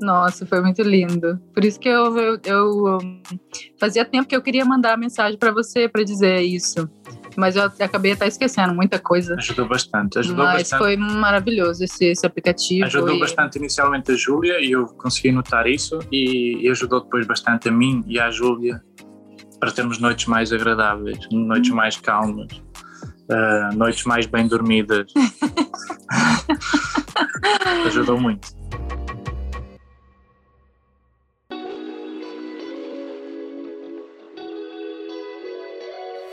Nossa, foi muito lindo. Por isso que eu, eu, eu fazia tempo que eu queria mandar a mensagem para você para dizer isso. Mas eu acabei até esquecendo muita coisa. Ajudou bastante. Ajudou Mas bastante. foi maravilhoso esse, esse aplicativo. Ajudou e- bastante inicialmente a Júlia e eu consegui notar isso e, e ajudou depois bastante a mim e à Júlia para termos noites mais agradáveis, noites mais calmas, ah, noites mais bem dormidas. ajudou muito.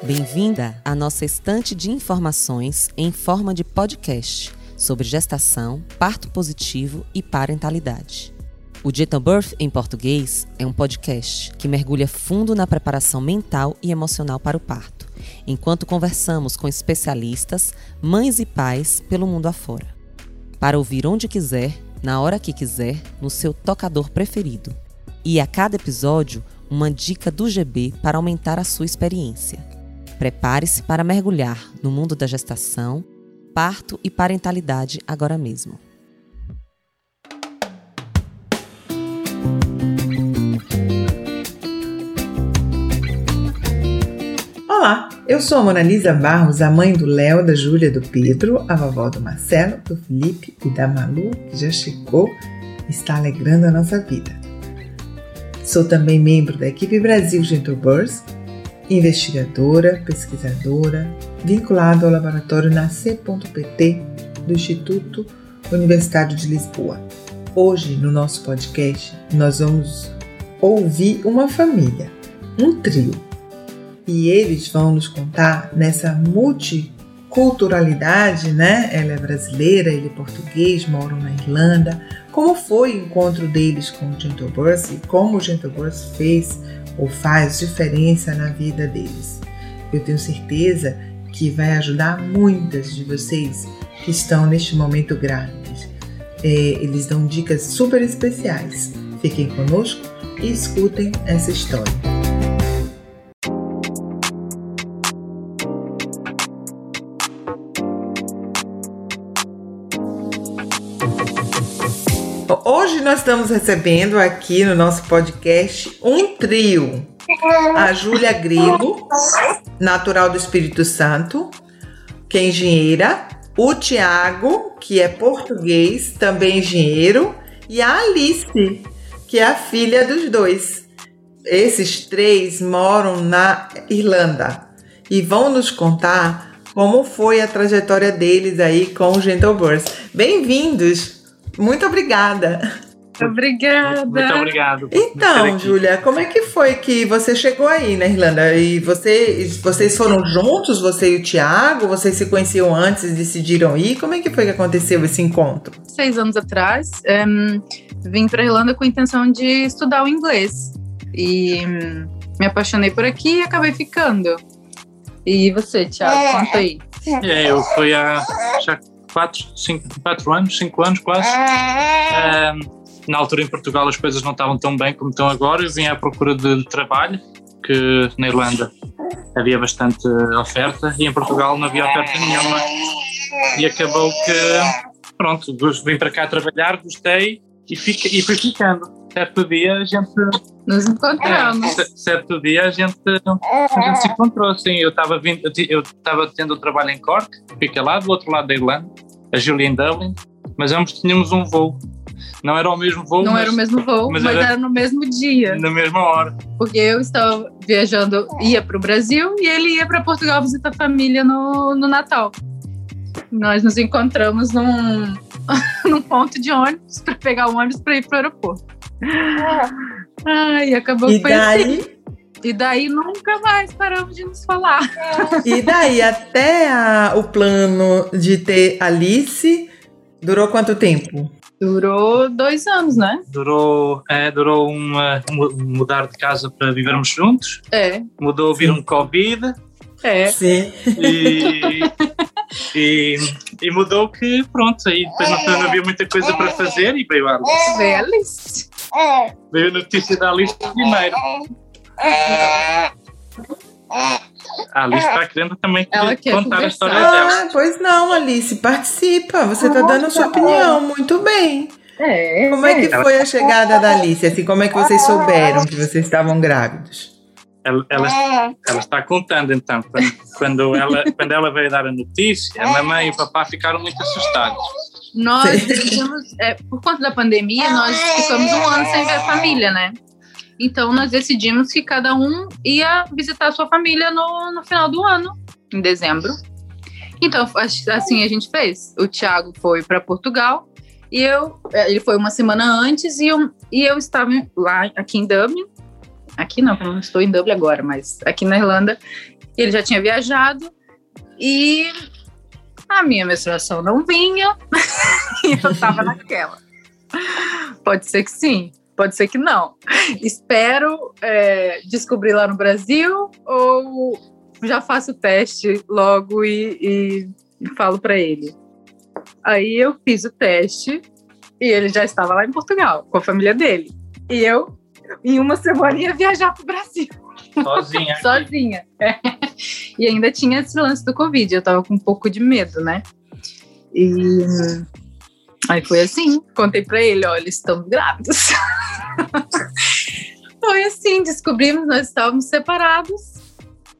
Bem-vinda à nossa estante de informações em forma de podcast sobre gestação, parto positivo e parentalidade. O Gentle Birth em português é um podcast que mergulha fundo na preparação mental e emocional para o parto, enquanto conversamos com especialistas, mães e pais pelo mundo afora. Para ouvir onde quiser, na hora que quiser, no seu tocador preferido. E a cada episódio, uma dica do GB para aumentar a sua experiência. Prepare-se para mergulhar no mundo da gestação, parto e parentalidade agora mesmo. Olá, eu sou a Monalisa Barros, a mãe do Léo, da Júlia, do Pedro, a vovó do Marcelo, do Felipe e da Malu, que já chegou e está alegrando a nossa vida. Sou também membro da equipe Brasil Gentle Birth, investigadora, pesquisadora, vinculado ao laboratório Nascer.pt do Instituto Universitário de Lisboa. Hoje, no nosso podcast, nós vamos ouvir uma família, um trio e eles vão nos contar nessa multiculturalidade, né? Ela é brasileira, ele é português, moram na Irlanda. Como foi o encontro deles com o Gentle e como o Gentle fez ou faz diferença na vida deles. Eu tenho certeza que vai ajudar muitas de vocês que estão neste momento grávidas. É, eles dão dicas super especiais. Fiquem conosco e escutem essa história. Nós estamos recebendo aqui no nosso podcast um trio. A Júlia Grilo, natural do Espírito Santo, que é engenheira. O Tiago, que é português, também engenheiro. E a Alice, que é a filha dos dois. Esses três moram na Irlanda e vão nos contar como foi a trajetória deles aí com o Gentle Birth. Bem-vindos! Muito obrigada. Obrigada. Muito obrigado. Então. Júlia, como é que foi que você chegou aí na Irlanda? E você, vocês foram juntos, você e o Tiago? Vocês se conheciam antes e decidiram ir? Como é que foi que aconteceu esse encontro? Seis anos atrás, em, vim para Irlanda com a intenção de estudar o inglês. E hum, me apaixonei por aqui e acabei ficando. E você, Thiago, conta aí. É, eu fui há já quatro, cinco, quatro anos, cinco anos quase. Ahm, na altura em Portugal as coisas não estavam tão bem como estão agora. Eu vim à procura de trabalho, que na Irlanda havia bastante oferta e em Portugal não havia oferta nenhuma. E acabou que, pronto, vim para cá trabalhar, gostei e, fica, e fui ficando. Certo dia a gente Nos encontramos. C- certo dia a gente, a gente se encontrou, assim, eu estava eu estava tendo trabalho em Cork, fica lá do outro lado da Irlanda, a Julia em Dublin, mas ambos tínhamos um voo. Não era o mesmo voo, Não mas era o mesmo voo, mas mas, era- era no mesmo dia. na mesma hora. Porque eu estava viajando, ia para o Brasil e ele ia para Portugal visitar a família no, no Natal. Nós nos encontramos num, num ponto de ônibus para pegar o ônibus para ir para o aeroporto. Ai, acabou E que foi assim. daí, E daí nunca mais paramos de nos falar. e daí até a- o plano de ter Alice durou quanto tempo? Durou dois anos, né? Durou, é, durou uma, um mudar de casa para vivermos juntos, É, mudou vir um Covid é. Sim. e, e, e mudou que, pronto, aí depois não, não havia muita coisa para fazer e veio a Alice. Veio a Alice. Veio a notícia da Alice primeiro. A Alice está querendo também Ela quer contar a conversar. história dela. Ah, pois não, Alice, participa. Você está dando a sua opinião. Muito bem. É, como é que foi a chegada da Alice? Assim, como é que vocês souberam que vocês estavam grávidos? Ela, ela, ela está contando então, quando, quando, ela, quando ela veio dar a notícia, a mamãe e o papá ficaram muito assustados. Nós é, por conta da pandemia, nós ficamos um ano sem ver a família, né? Então nós decidimos que cada um ia visitar a sua família no, no final do ano, em dezembro. Então, assim a gente fez. O Thiago foi para Portugal e eu, ele foi uma semana antes e eu, e eu estava lá aqui em Dublin. Aqui não, eu não estou em Dublin agora, mas aqui na Irlanda. Ele já tinha viajado e a minha menstruação não vinha e eu estava naquela. Pode ser que sim, pode ser que não. Espero é, descobrir lá no Brasil ou já faço o teste logo e, e, e falo para ele. Aí eu fiz o teste e ele já estava lá em Portugal com a família dele. E eu, em uma semana, ia viajar para o Brasil. Sozinha. Sozinha. É. E ainda tinha esse lance do Covid, eu tava com um pouco de medo, né? E aí foi assim, contei para ele, olha, estamos grávidos. foi assim, descobrimos, nós estávamos separados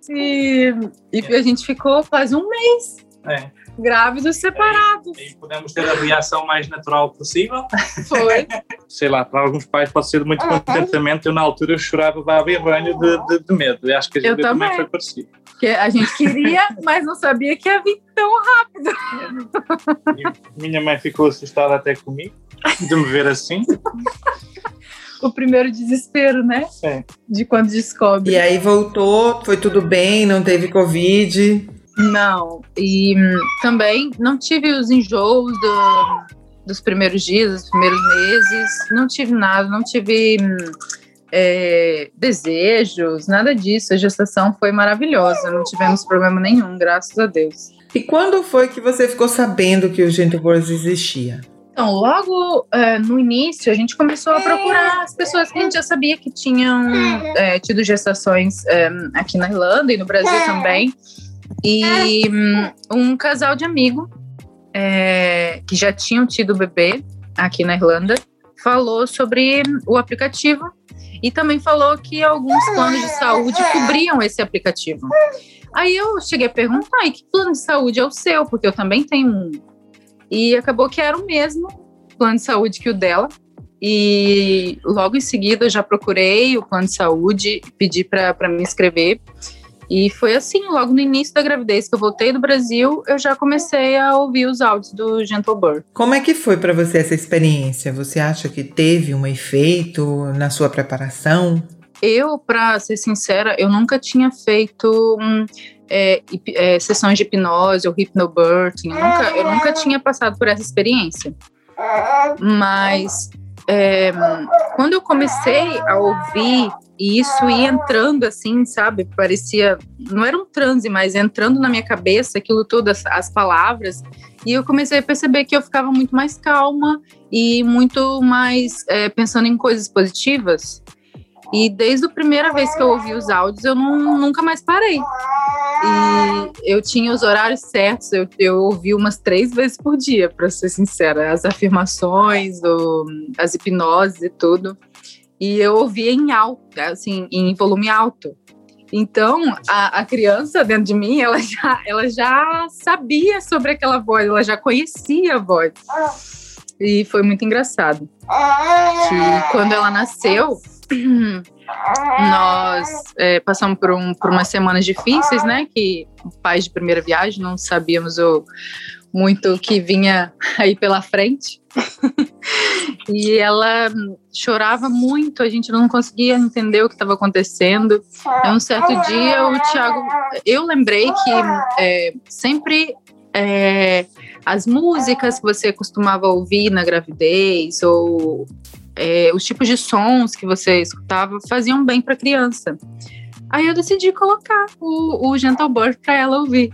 e, e a gente ficou quase um mês. É. Grávidos separados. E, e podemos ter a reação mais natural possível. Foi. Sei lá, para alguns pais pode ser muito contentamento. Eu, na altura, chorava bem banho de, de, de, medo. Eu acho que a gente também. também foi parecido. Que a gente queria, mas não sabia que ia vir tão rápido. E minha mãe ficou assustada até comigo, de me ver assim o primeiro desespero, né? É. De quando descobre. E aí voltou, foi tudo bem, não teve Covid? Não. E hum, também não tive os enjoos do, dos primeiros dias, dos primeiros meses. Não tive nada, não tive hum, é, desejos, nada disso. A gestação foi maravilhosa, não tivemos problema nenhum, graças a Deus. E quando foi que você ficou sabendo que o Gentle Girls existia? Então, logo é, no início, a gente começou a procurar as pessoas que a gente já sabia que tinham é, tido gestações é, aqui na Irlanda e no Brasil também. E um, um casal de amigo é, que já tinham tido bebê aqui na Irlanda falou sobre o aplicativo e também falou que alguns planos de saúde cobriam esse aplicativo. Aí eu cheguei a perguntar, e que plano de saúde é o seu? Porque eu também tenho um. E acabou que era o mesmo plano de saúde que o dela. E logo em seguida eu já procurei o plano de saúde, pedi para me inscrever. E foi assim, logo no início da gravidez que eu voltei do Brasil, eu já comecei a ouvir os áudios do Gentle Birth. Como é que foi para você essa experiência? Você acha que teve um efeito na sua preparação? Eu, para ser sincera, eu nunca tinha feito hum, é, é, sessões de hipnose ou hypnobirthing. Eu nunca, eu nunca tinha passado por essa experiência. Mas é, quando eu comecei a ouvir e isso ia entrando assim, sabe? Parecia. Não era um transe, mas entrando na minha cabeça aquilo tudo, as, as palavras. E eu comecei a perceber que eu ficava muito mais calma e muito mais é, pensando em coisas positivas. E desde a primeira vez que eu ouvi os áudios, eu não, nunca mais parei. E eu tinha os horários certos, eu, eu ouvi umas três vezes por dia, para ser sincera, as afirmações, o, as hipnoses e tudo. E eu ouvia em alto, assim, em volume alto. Então, a, a, criança dentro de mim, ela já, ela já sabia sobre aquela voz, ela já conhecia a voz. E foi muito engraçado. Que quando ela nasceu, nós é, passamos por, um, por umas semanas difíceis, né? Que pais de primeira viagem não sabíamos o, muito o que vinha aí pela frente. e ela chorava muito, a gente não conseguia entender o que estava acontecendo. É um certo dia o Tiago, eu lembrei que é, sempre é, as músicas que você costumava ouvir na gravidez ou é, os tipos de sons que você escutava faziam bem para a criança. Aí eu decidi colocar o, o Gentle Birth para ela ouvir.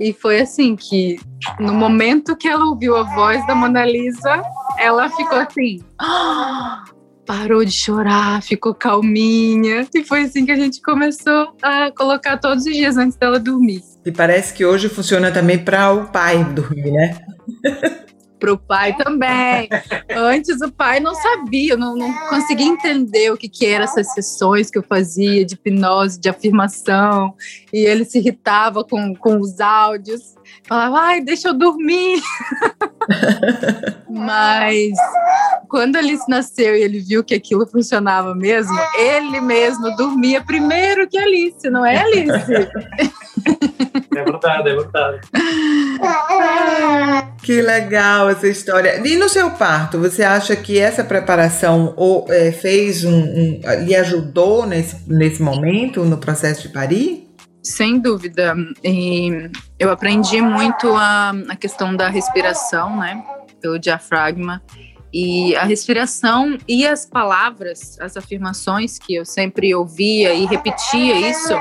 E foi assim que, no momento que ela ouviu a voz da Mona Lisa, ela ficou assim. parou de chorar, ficou calminha. E foi assim que a gente começou a colocar todos os dias antes dela dormir. E parece que hoje funciona também para o pai dormir, né? Pro pai também. Antes o pai não sabia, não, não conseguia entender o que, que eram essas sessões que eu fazia de hipnose, de afirmação. E ele se irritava com, com os áudios. Falava, ai, deixa eu dormir. Mas quando Alice nasceu e ele viu que aquilo funcionava mesmo, ele mesmo dormia primeiro que Alice, não é, Alice? É verdade, é verdade. Que legal essa história. E no seu parto, você acha que essa preparação ou, é, fez um, um, lhe ajudou nesse, nesse momento no processo de parir? Sem dúvida. E eu aprendi muito a, a questão da respiração, né? Pelo diafragma. E a respiração e as palavras, as afirmações que eu sempre ouvia e repetia isso,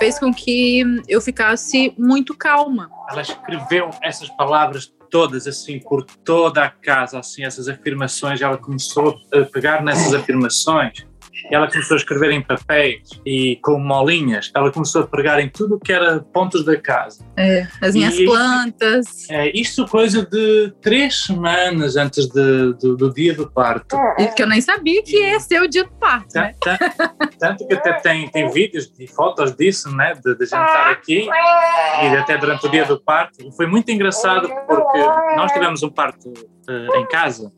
fez com que eu ficasse muito calma. Ela escreveu essas palavras todas assim por toda a casa, assim essas afirmações. Ela começou a pegar nessas afirmações ela começou a escrever em papéis e com molinhas, ela começou a pregar em tudo o que era pontos da casa. É, as minhas e, plantas. É, isto coisa de três semanas antes de, do, do, dia do parto. E que eu nem sabia que ia ser o dia do parto, né? Tanto que até tem, tem vídeos e fotos disso, né? De, de gente estar aqui e até durante o dia do parto. E foi muito engraçado porque nós tivemos um parto uh, em casa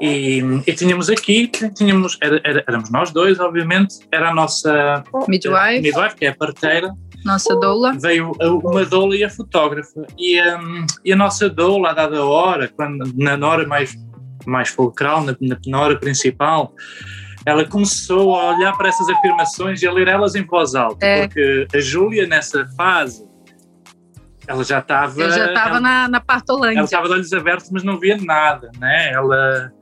e, e, tínhamos aqui, tínhamos, era, era, éramos nós dois, obviamente, era a nossa midwife, midwife que é a parteira. Nossa doula. Veio uma doula e a fotógrafa. E, um, e a nossa doula, a dada hora, quando, na hora mais, mais fulcral, na, na hora principal, ela começou a olhar para essas afirmações e a ler elas em voz alta, é. porque a Júlia, nessa fase, ela já estava. Já estava na, na partolândia. Ela estava de olhos abertos, mas não via nada, né? Ela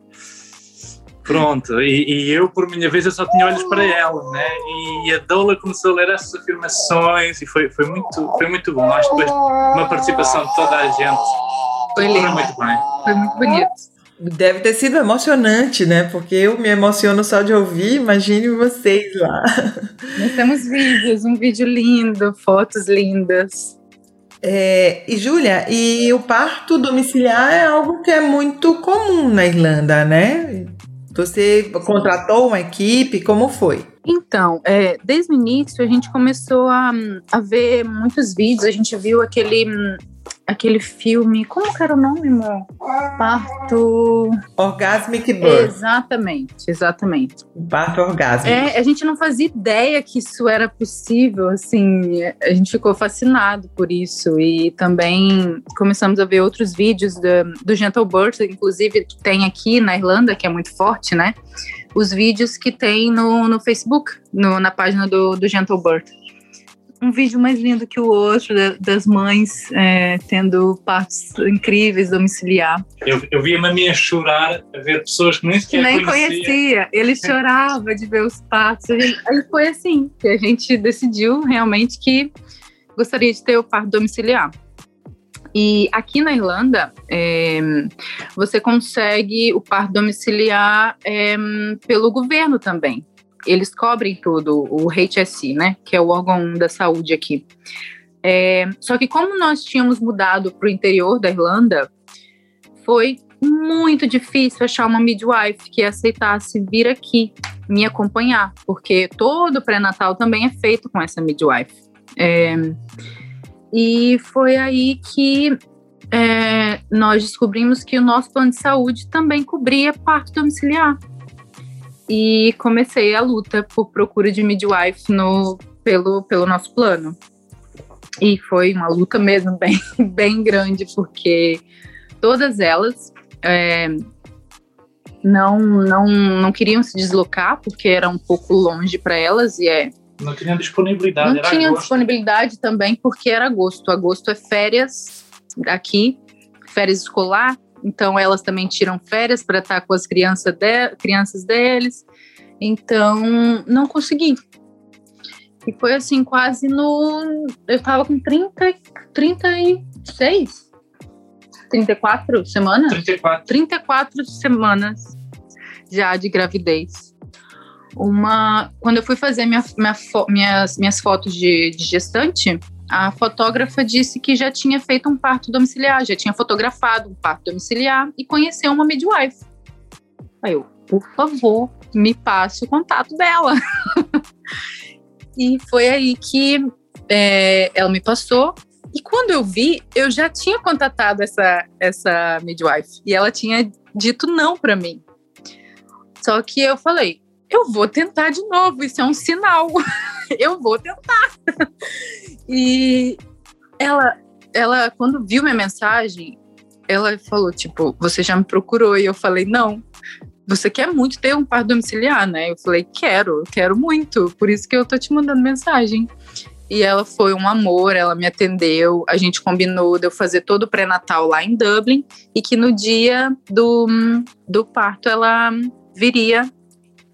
Pronto, e, e, eu, por minha vez, eu só tinha olhos para ela, né? E a Dola começou a ler essas afirmações e foi, foi, muito, foi muito bom. Acho que depois uma participação de toda a gente foi, lindo. foi muito bem. Foi muito bonito. Deve ter sido emocionante, né? Porque eu me emociono só de ouvir, imagine vocês lá. Nós temos vídeos, um vídeo lindo, fotos lindas. É, e Júlia, e o parto domiciliar é algo que é muito comum na Irlanda, né? Você contratou uma equipe? Como foi? Então, é, desde o início a gente começou a, a ver muitos vídeos, a gente viu aquele aquele filme, como que era o nome, amor? Parto... Orgasmic Birth. Exatamente, exatamente. Parto orgásmico. É, a gente não fazia ideia que isso era possível, assim, a gente ficou fascinado por isso e também começamos a ver outros vídeos do, do Gentle Birth, inclusive que tem aqui na Irlanda, que é muito forte, né? Os vídeos que tem no, no Facebook, no, na página do, do Gentle Birth um vídeo mais lindo que o outro das mães é, tendo partos incríveis domiciliar. Eu, eu vi a mamãe chorar a ver pessoas que nem sequer que nem conhecia. conhecia. Ele chorava de ver os partos. Aí foi assim que a gente decidiu realmente que gostaria de ter o parto domiciliar. E aqui na Irlanda, é, você consegue o parto domiciliar é, pelo governo também eles cobrem tudo, o HSI, né, que é o órgão da saúde aqui. É, só que como nós tínhamos mudado para o interior da Irlanda, foi muito difícil achar uma midwife que aceitasse vir aqui me acompanhar, porque todo pré-natal também é feito com essa midwife. É, e foi aí que é, nós descobrimos que o nosso plano de saúde também cobria parto domiciliar e comecei a luta por procura de midwife no, pelo, pelo nosso plano. E foi uma luta mesmo bem, bem grande, porque todas elas é, não, não, não queriam se deslocar, porque era um pouco longe para elas, e é. Não tinham disponibilidade. Não tinham disponibilidade também, porque era agosto. Agosto é férias aqui, férias escolar, então elas também tiram férias para estar com as crianças, de, crianças deles. Então não consegui. E foi assim, quase no. Eu tava com 30, 36, 34 semanas? 34. 34 semanas já de gravidez. Uma, quando eu fui fazer minha, minha, minhas, minhas fotos de, de gestante, a fotógrafa disse que já tinha feito um parto domiciliar, já tinha fotografado um parto domiciliar e conheceu uma midwife. Aí eu, por favor, me passe o contato dela. e foi aí que é, ela me passou. E quando eu vi, eu já tinha contatado essa, essa midwife. E ela tinha dito não para mim. Só que eu falei, eu vou tentar de novo, isso é um sinal. eu vou tentar. E ela, ela, quando viu minha mensagem, ela falou, tipo, você já me procurou? E eu falei, não. Você quer muito ter um parto domiciliar, né? Eu falei, quero, quero muito. Por isso que eu tô te mandando mensagem. E ela foi um amor, ela me atendeu, a gente combinou de eu fazer todo o pré-natal lá em Dublin e que no dia do, do parto ela viria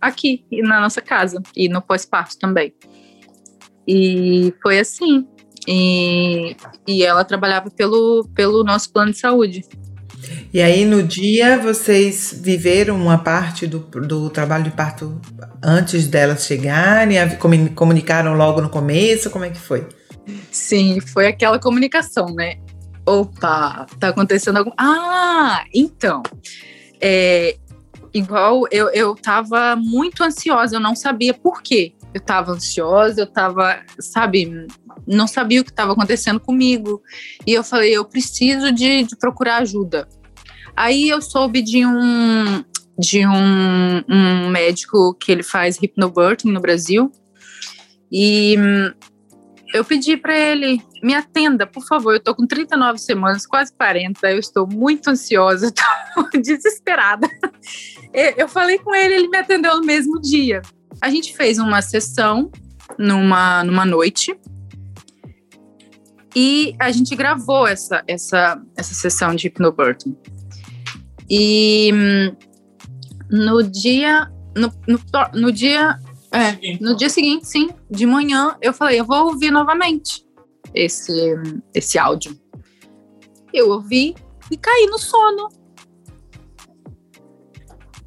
aqui na nossa casa e no pós-parto também. E foi assim. E, e ela trabalhava pelo, pelo nosso plano de saúde. E aí, no dia, vocês viveram uma parte do, do trabalho de parto antes delas chegarem? Comunicaram logo no começo? Como é que foi? Sim, foi aquela comunicação, né? Opa, tá acontecendo algum. Ah, então. É, igual eu, eu tava muito ansiosa, eu não sabia por quê. Eu tava ansiosa, eu tava, sabe, não sabia o que estava acontecendo comigo. E eu falei, eu preciso de, de procurar ajuda. Aí eu soube de um de um, um médico que ele faz hypnobirthing no Brasil. E hum, eu pedi para ele, me atenda, por favor. Eu tô com 39 semanas, quase 40. Eu estou muito ansiosa, desesperada. Eu falei com ele, ele me atendeu no mesmo dia. A gente fez uma sessão numa, numa noite e a gente gravou essa, essa, essa sessão de hypnobirthing. E hum, no dia. No, no, no dia. É, no dia seguinte, sim, de manhã, eu falei, eu vou ouvir novamente esse, esse áudio. Eu ouvi e caí no sono.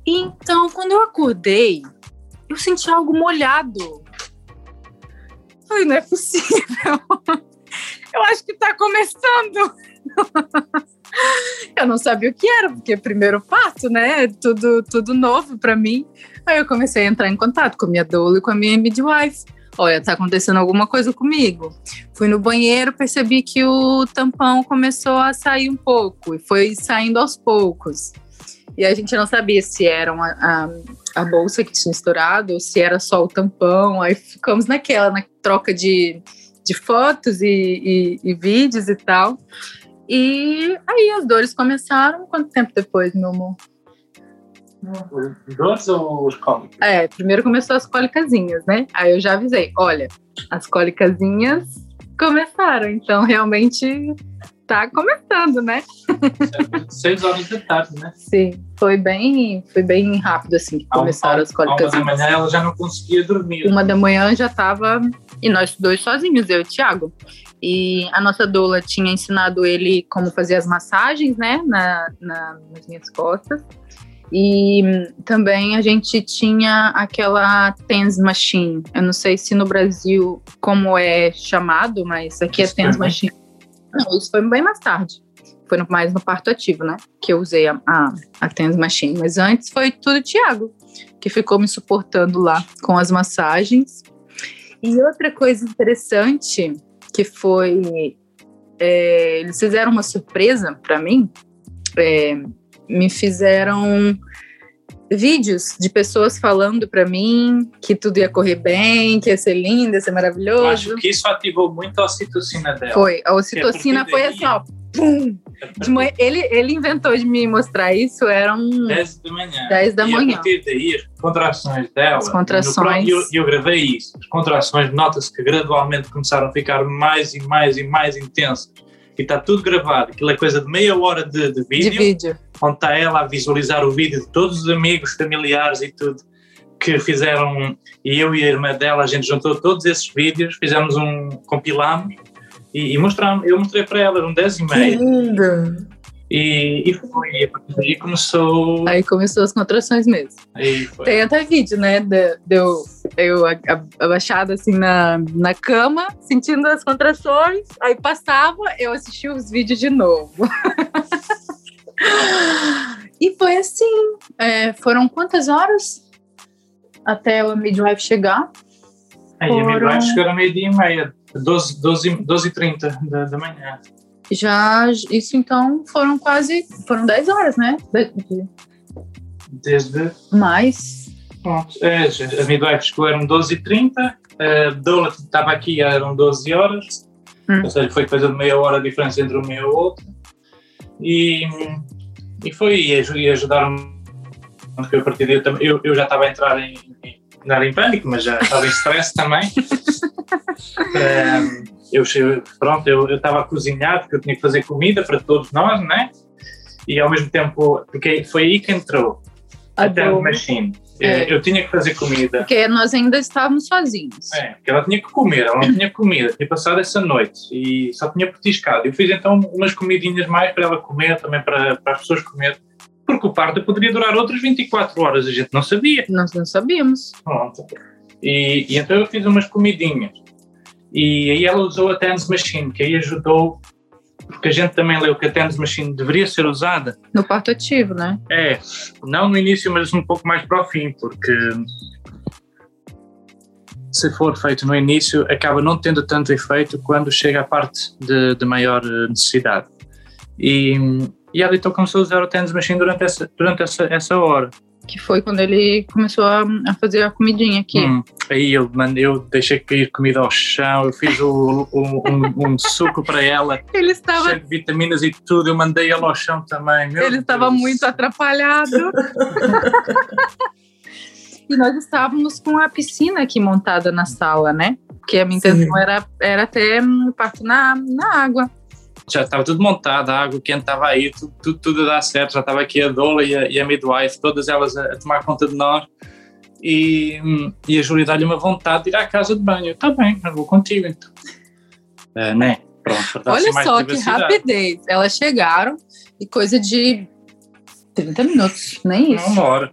Então, quando eu acordei, eu senti algo molhado. Falei, não é possível. Eu acho que tá começando. eu não sabia o que era, porque primeiro passo, né? Tudo, tudo novo para mim. Aí eu comecei a entrar em contato com a minha doula e com a minha midwife. Olha, tá acontecendo alguma coisa comigo. Fui no banheiro, percebi que o tampão começou a sair um pouco e foi saindo aos poucos. E a gente não sabia se era uma, a, a bolsa que tinha estourado ou se era só o tampão. Aí ficamos naquela, na troca de, de fotos e, e, e vídeos e tal. E aí as dores começaram. Quanto tempo depois, meu amor? Dores ou os cólicos? É, primeiro começou as cólicazinhas, né? Aí eu já avisei, olha, as cólicazinhas começaram, então realmente tá começando, né? Seis horas da tarde, né? Sim, foi bem, foi bem rápido assim que começaram as cólicas. Uma da manhã ela já não conseguia dormir. Uma da manhã já tava e nós dois sozinhos, eu e o Thiago. E a nossa doula tinha ensinado ele como fazer as massagens, né, na, na, nas minhas costas. E também a gente tinha aquela TENS Machine. Eu não sei se no Brasil como é chamado, mas aqui é TENS Machine. Não, isso foi bem mais tarde. Foi no, mais no parto ativo, né? Que eu usei a, a, a Machine. Mas antes foi tudo o Thiago, que ficou me suportando lá com as massagens. E outra coisa interessante que foi. É, eles fizeram uma surpresa para mim. É, me fizeram vídeos de pessoas falando para mim que tudo ia correr bem, que ia ser lindo, ia ser maravilhoso. Eu acho que isso ativou muito a ocitocina dela. Foi, a ocitocina foi assim, ó, pum! Manhã, ele, ele inventou de me mostrar isso, eram 10 da manhã. 10 da e manhã. a partir daí, as contrações dela. As contrações. E eu, eu, gravei isso. As contrações, nota-se que gradualmente começaram a ficar mais e mais e mais intensas. E está tudo gravado. Aquilo é coisa de meia hora de, de vídeo. De vídeo. Onde está ela a visualizar o vídeo de todos os amigos, familiares e tudo que fizeram. E eu e a irmã dela, a gente juntou todos esses vídeos, fizemos um. compilamos e, e mostramos, eu mostrei para ela, um 10 e meio. Lindo! E, e foi, a partir daí começou. Aí começou as contrações mesmo. Aí. Tem até vídeo, né? de- Deu eu a- abaixada assim na, na cama, sentindo as contrações. Aí passava, eu assistia os vídeos de novo. e foi assim. é, foram quantas horas até o midwife chegar? Aí a foram- midwife chegou a meio-dia e meia, 12, 12, 12 e 30 da, da manhã. Já, isso então foram quase, foram 10 horas, né? De- de- Desde. Mais. Pronto, é, a midwife chegou, eram 12 e 30 a doula estava aqui, eram 12 horas. Hum. Ou seja, foi coisa de meia hora a diferença entre uma e a outra. E, e foi, e aj- ajudaram-me. Porque a partir daí eu, também- eu, eu já estava a entrar em, em, não era em pânico, mas já estava em stress também. Ehm, eu, pronto, eu eu estava a cozinhar porque eu tinha que fazer comida para todos nós, né? E ao mesmo tempo, porque foi aí que entrou a doula. Machine. É. Eu, eu tinha que fazer comida. Porque nós ainda estávamos sozinhos. É, porque ela tinha que comer, ela não tinha comida, tinha passado essa noite e só tinha petiscado. Eu fiz então umas comidinhas mais para ela comer, também para, para as pessoas comer, porque o parto poderia durar outras 24 horas, a gente não sabia. Nós não sabíamos. Pronto. E, e então eu fiz umas comidinhas. E aí ela usou a Tens Machine, que aí ajudou, porque a gente também leu que a Tens Machine deveria ser usada. No parto ativo, né? É, não no início, mas um pouco mais para o fim, porque se for feito no início, acaba não tendo tanto efeito quando chega à parte de, de maior eh, necessidade. E, e ela então começou a usar o Tens Machine durante essa, durante essa, essa hora. Que foi quando ele começou a, a fazer a comidinha aqui. Hum, aí eu, mandei, eu deixei cair comida ao chão, eu fiz o, o- um, um suco para ela, Ele estava, cheio de vitaminas e tudo, eu mandei ela ao chão também. Meu ele estava Deus. muito atrapalhado. e nós estávamos com a piscina aqui montada na sala, né? Porque a minha Sim. intenção era, era ter parto na, na água. Já estava tudo montado, a água quente estava aí, tudo, tudo, tudo a dar certo, já estava aqui a doula e a, e a midwife, todas elas a, a tomar conta de nós. E, hum, e a Júlia dá-lhe uma vontade de ir à casa de banho. Está bem, eu vou contigo então. É, né? Pronto, Olha assim mais só que rapidez. Elas chegaram e coisa de 30 minutos, nem isso. Uma hora.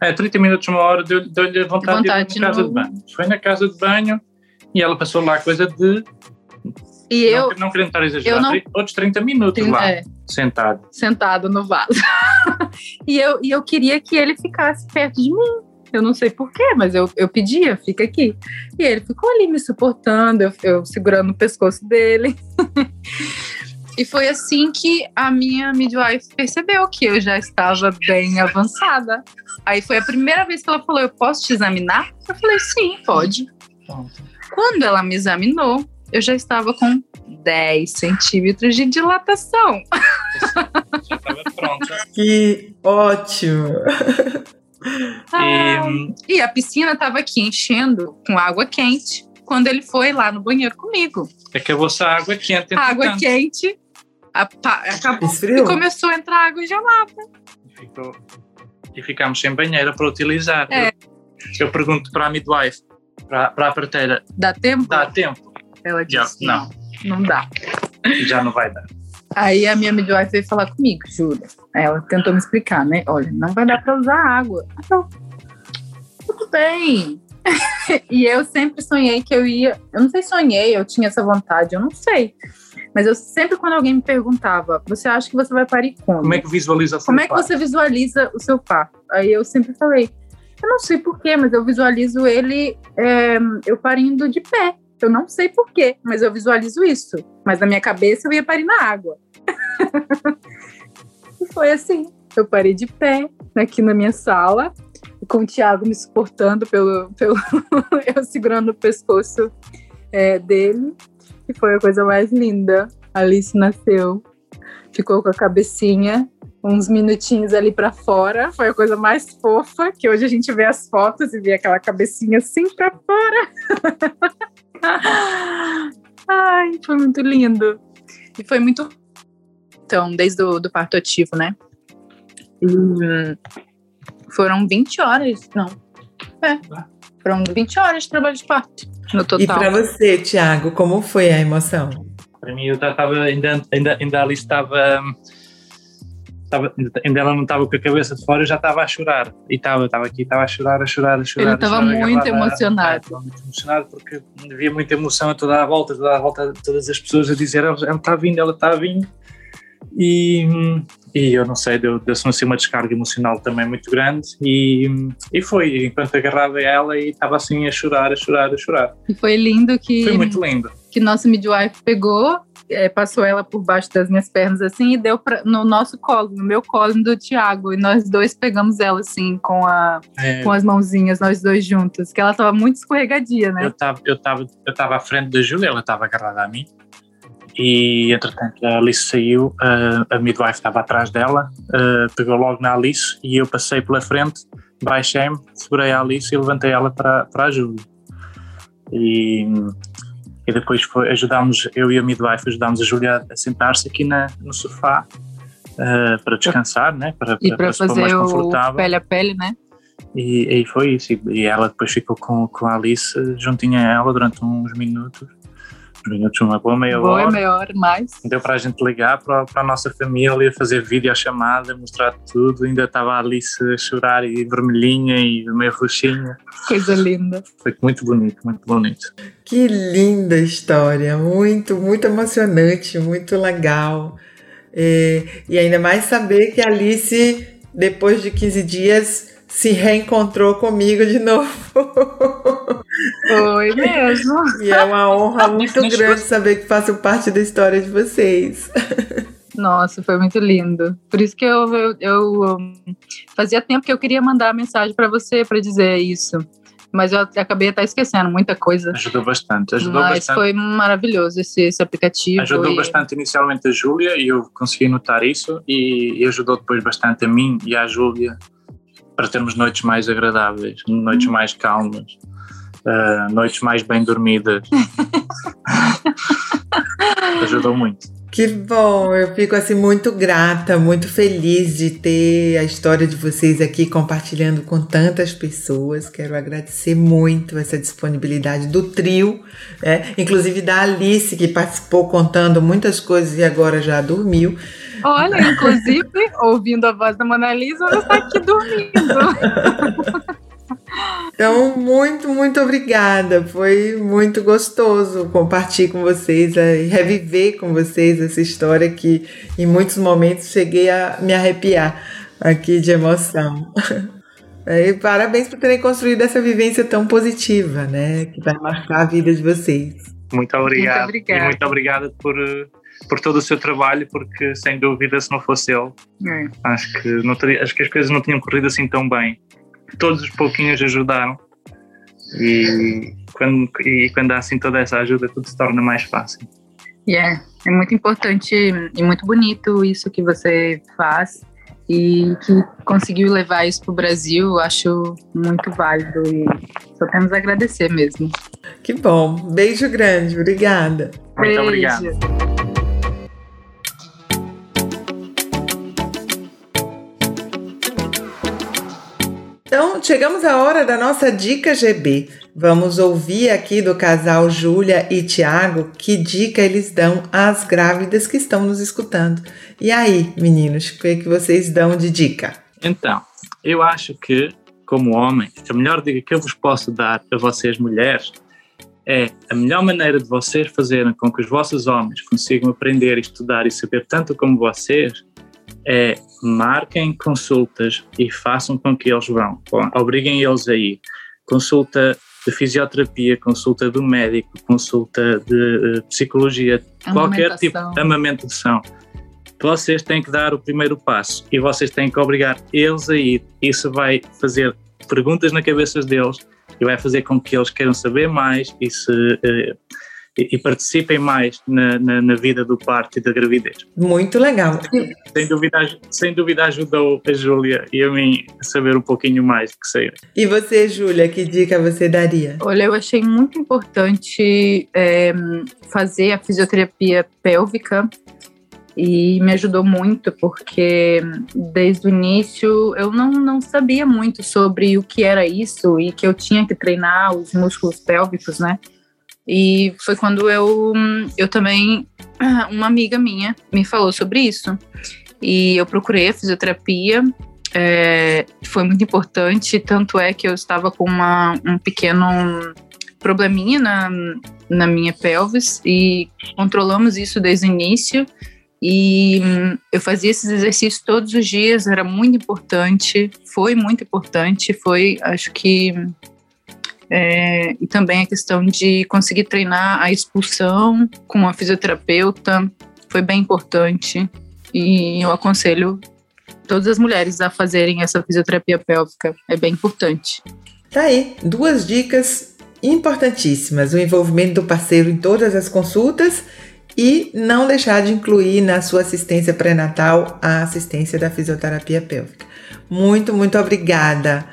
É. É, 30 minutos, uma hora, deu-lhe a vontade, Vontade de ir na casa no- de banho. Foi na casa de banho e ela passou lá coisa de. E eu, não, não querendo estar eu não- outros 30 minutos lá, é, sentado. sentado no vaso. e, eu, e eu queria que ele ficasse perto de mim. Eu não sei porquê, mas eu, eu pedia, fica aqui. E ele ficou ali me suportando, eu, eu segurando o pescoço dele. e foi assim que a minha midwife percebeu que eu já estava bem avançada. Aí foi a primeira vez que ela falou: Eu posso te examinar? Eu falei: Sim, pode. Pronto. Quando ela me examinou, eu já estava com 10 centímetros de dilatação. Já estava pronto. Que ótimo! E, E a piscina estava aqui enchendo com água quente quando ele foi lá no banheiro comigo. Acabou-se a água quente. A água entretanto. quente a pa- acabou Esfriou? e começou a entrar água gelada. Ficou- E ficámos sem banheira para utilizar. É. Eu, eu pergunto para a midwife, para, para a parteira, Dá tempo? dá tempo? Ela Já, disse: não, não dá. já não vai dar. Aí a minha midwife veio falar comigo, Júlia. Aí Ela tentou me explicar, né? Olha, não vai dar para usar água. Então, tudo bem. e eu sempre sonhei que eu ia. Eu não sei se sonhei, eu tinha essa vontade, eu não sei. Mas eu sempre, quando alguém me perguntava, você acha que você vai parir como? Como é que visualiza o Como é que você visualiza o seu parto? Aí eu sempre falei, eu não sei porquê, mas eu visualizo ele é, eu parindo de pé. Eu não sei porquê, mas eu visualizo isso. Mas na minha cabeça eu ia parir na água. e foi assim. Eu parei de pé aqui na minha sala, com o Thiago me suportando pelo. pelo eu segurando o pescoço é, dele. E foi a coisa mais linda. Alice nasceu, ficou com a cabecinha uns minutinhos ali pra fora. Foi a coisa mais fofa, que hoje a gente vê as fotos e vê aquela cabecinha assim pra fora. Ai, foi muito lindo. E foi muito. Então, desde o do parto ativo, né? E, hum, foram 20 horas, não. É. Foram 20 horas de trabalho de parto no E total. para você, Tiago, como foi a emoção? Para mim, eu estava ainda, ainda, ainda ali estava, Ainda ela não estava com a cabeça de fora, eu já estava a chorar. E estava, estava aqui, estava a chorar, a chorar, a chorar. Ele estava muito emocionado. Estava muito emocionado porque havia muita emoção a toda a volta, toda a volta, todas as pessoas a dizer: ela está vindo, ela está vindo. E, e eu não sei, deu-se deu assim uma descarga emocional também muito grande e, e foi, enquanto agarrava ela e estava assim a chorar, a chorar, a chorar. E foi lindo que... Foi muito lindo. Que nosso midwife pegou, é, passou ela por baixo das minhas pernas assim e deu pra, no nosso colo, no meu colo do Tiago, e nós dois pegamos ela assim com, a, é. com as mãozinhas, nós dois juntos, que ela estava muito escorregadia, né? Eu estava eu tava, eu tava à frente da Júlia, ela estava agarrada a mim e entretanto a Alice saiu, a midwife estava atrás dela, pegou logo na Alice e eu passei pela frente, baixei-me, segurei a Alice e levantei ela para, para a Júlia. E, e depois foi, ajudámos, eu e a midwife ajudámos a Júlia a sentar-se aqui na, no sofá uh, para descansar, né? para, e para, para fazer o pele a pele, né? E, e foi isso, e ela depois ficou com, com a Alice juntinha a ela durante uns minutos minutos, uma boa meia boa hora. Boa meia hora, mais. Deu para a gente ligar para, para a nossa família, fazer vídeo chamada, mostrar tudo. Ainda estava a Alice a chorar e vermelhinha e meio roxinha. Coisa linda. Foi muito bonito, muito bonito. Que linda história, muito, muito emocionante, muito legal. E, e ainda mais saber que a Alice, depois de 15 dias, se reencontrou comigo de novo. Foi mesmo. E é uma honra muito grande saber que faço parte da história de vocês. Nossa, foi muito lindo. Por isso que eu, eu, eu fazia tempo que eu queria mandar mensagem para você para dizer isso. Mas eu acabei até esquecendo muita coisa. Ajudou bastante, ajudou Mas bastante. foi maravilhoso esse, esse aplicativo. Ajudou e... bastante inicialmente a Júlia e eu consegui notar isso e, e ajudou depois bastante a mim e à Júlia para termos noites mais agradáveis, noites mais calmas uh, noites mais bem dormidas. Ajudou muito. Que bom, eu fico assim muito grata, muito feliz de ter a história de vocês aqui compartilhando com tantas pessoas. Quero agradecer muito essa disponibilidade do trio, né? inclusive da Alice, que participou contando muitas coisas e agora já dormiu. Olha, inclusive, ouvindo a voz da Mona Lisa, ela está aqui dormindo. Então, muito, muito obrigada. Foi muito gostoso compartilhar com vocês e reviver com vocês essa história que em muitos momentos cheguei a me arrepiar aqui de emoção. E parabéns por terem construído essa vivência tão positiva, né? Que vai marcar a vida de vocês. Muito obrigado. Muito obrigada. E muito obrigada por, por todo o seu trabalho, porque sem dúvida, se não fosse ele, é. acho, que não teria, acho que as coisas não tinham corrido assim tão bem todos os pouquinhos ajudaram e quando, e quando há assim toda essa ajuda tudo se torna mais fácil. Yeah, é muito importante e muito bonito isso que você faz e que conseguiu levar isso para o Brasil, acho muito válido e só temos a agradecer mesmo. Que bom, beijo grande, obrigada. Muito beijo. obrigado. Então, chegamos à hora da nossa dica GB. Vamos ouvir aqui do casal Júlia e Tiago que dica eles dão às grávidas que estão nos escutando. E aí, meninos, o que, é que vocês dão de dica? Então, eu acho que, como homem, a melhor dica que eu vos posso dar a vocês mulheres é a melhor maneira de vocês fazerem com que os vossos homens consigam aprender, estudar e saber tanto como vocês é marquem consultas e façam com que eles vão. Obriguem eles a ir. Consulta de fisioterapia, consulta do médico, consulta de uh, psicologia, qualquer tipo de amamentação. Vocês têm que dar o primeiro passo e vocês têm que obrigar eles a ir. Isso vai fazer perguntas na cabeça deles e vai fazer com que eles queiram saber mais e se uh, e, e participem mais na, na, na, vida do parto e da gravidez. Muito legal. Sem dúvida, sem dúvida ajudou a Júlia e a mim a saber um pouquinho mais do que sei. E você, Júlia, que dica você daria? Olha, eu achei muito importante é, fazer a fisioterapia pélvica e me ajudou muito porque desde o início eu não, não sabia muito sobre o que era isso e que eu tinha que treinar os músculos pélvicos, né? E foi quando eu, eu também, uma amiga minha me falou sobre isso. E eu procurei a fisioterapia, é, foi muito importante, tanto é que eu estava com uma, um pequeno probleminha na, na minha pelvis e controlamos isso desde o início. E hum, eu fazia esses exercícios todos os dias, era muito importante, foi muito importante, foi, acho que. É, e também a questão de conseguir treinar a expulsão com a fisioterapeuta foi bem importante. E eu aconselho todas as mulheres a fazerem essa fisioterapia pélvica, é bem importante. Tá aí, duas dicas importantíssimas: o envolvimento do parceiro em todas as consultas e não deixar de incluir na sua assistência pré-natal a assistência da fisioterapia pélvica. Muito, muito obrigada.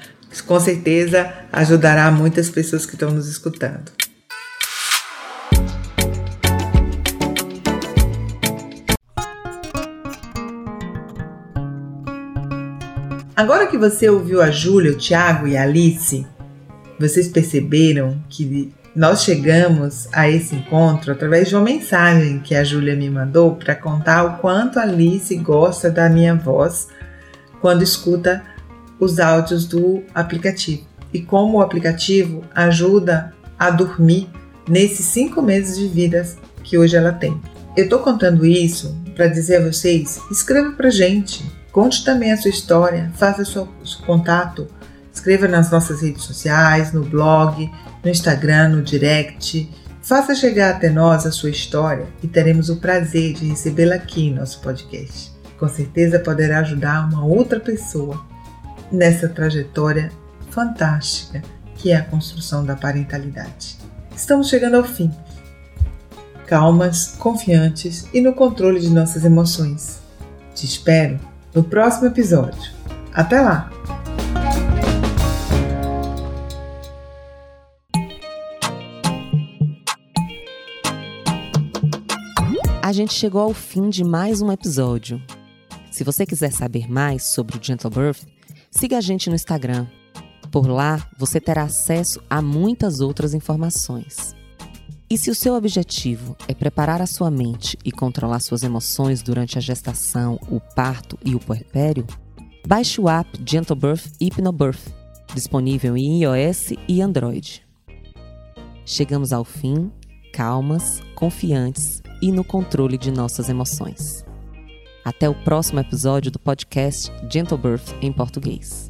Com certeza ajudará muitas pessoas que estão nos escutando. Agora que você ouviu a Júlia, o Thiago e a Alice, vocês perceberam que nós chegamos a esse encontro através de uma mensagem que a Júlia me mandou para contar o quanto a Alice gosta da minha voz quando escuta os áudios do aplicativo e como o aplicativo ajuda a dormir nesses cinco meses de vida que hoje ela tem. Eu estou contando isso para dizer a vocês: escreva para gente, conte também a sua história, faça seu, seu contato Escreva nas nossas redes sociais, no blog, no Instagram, no direct. Faça chegar até nós a sua história e teremos o prazer de recebê-la aqui em nosso podcast. Com certeza poderá ajudar uma outra pessoa nessa trajetória fantástica que é a construção da parentalidade. Estamos chegando ao fim. Calmas, confiantes e no controle de nossas emoções. Te espero no próximo episódio. Até lá! A gente chegou ao fim de mais um episódio. Se você quiser saber mais sobre o Gentle Birth, siga a gente no Instagram. Por lá, você terá acesso a muitas outras informações. E se o seu objetivo é preparar a sua mente e controlar suas emoções durante a gestação, o parto e o puerpério, baixe o app Gentle Birth Hypnobirth, disponível em iOS e Android. Chegamos ao fim, calmas, confiantes e no controle de nossas emoções. Até o próximo episódio do podcast Gentle Birth em português.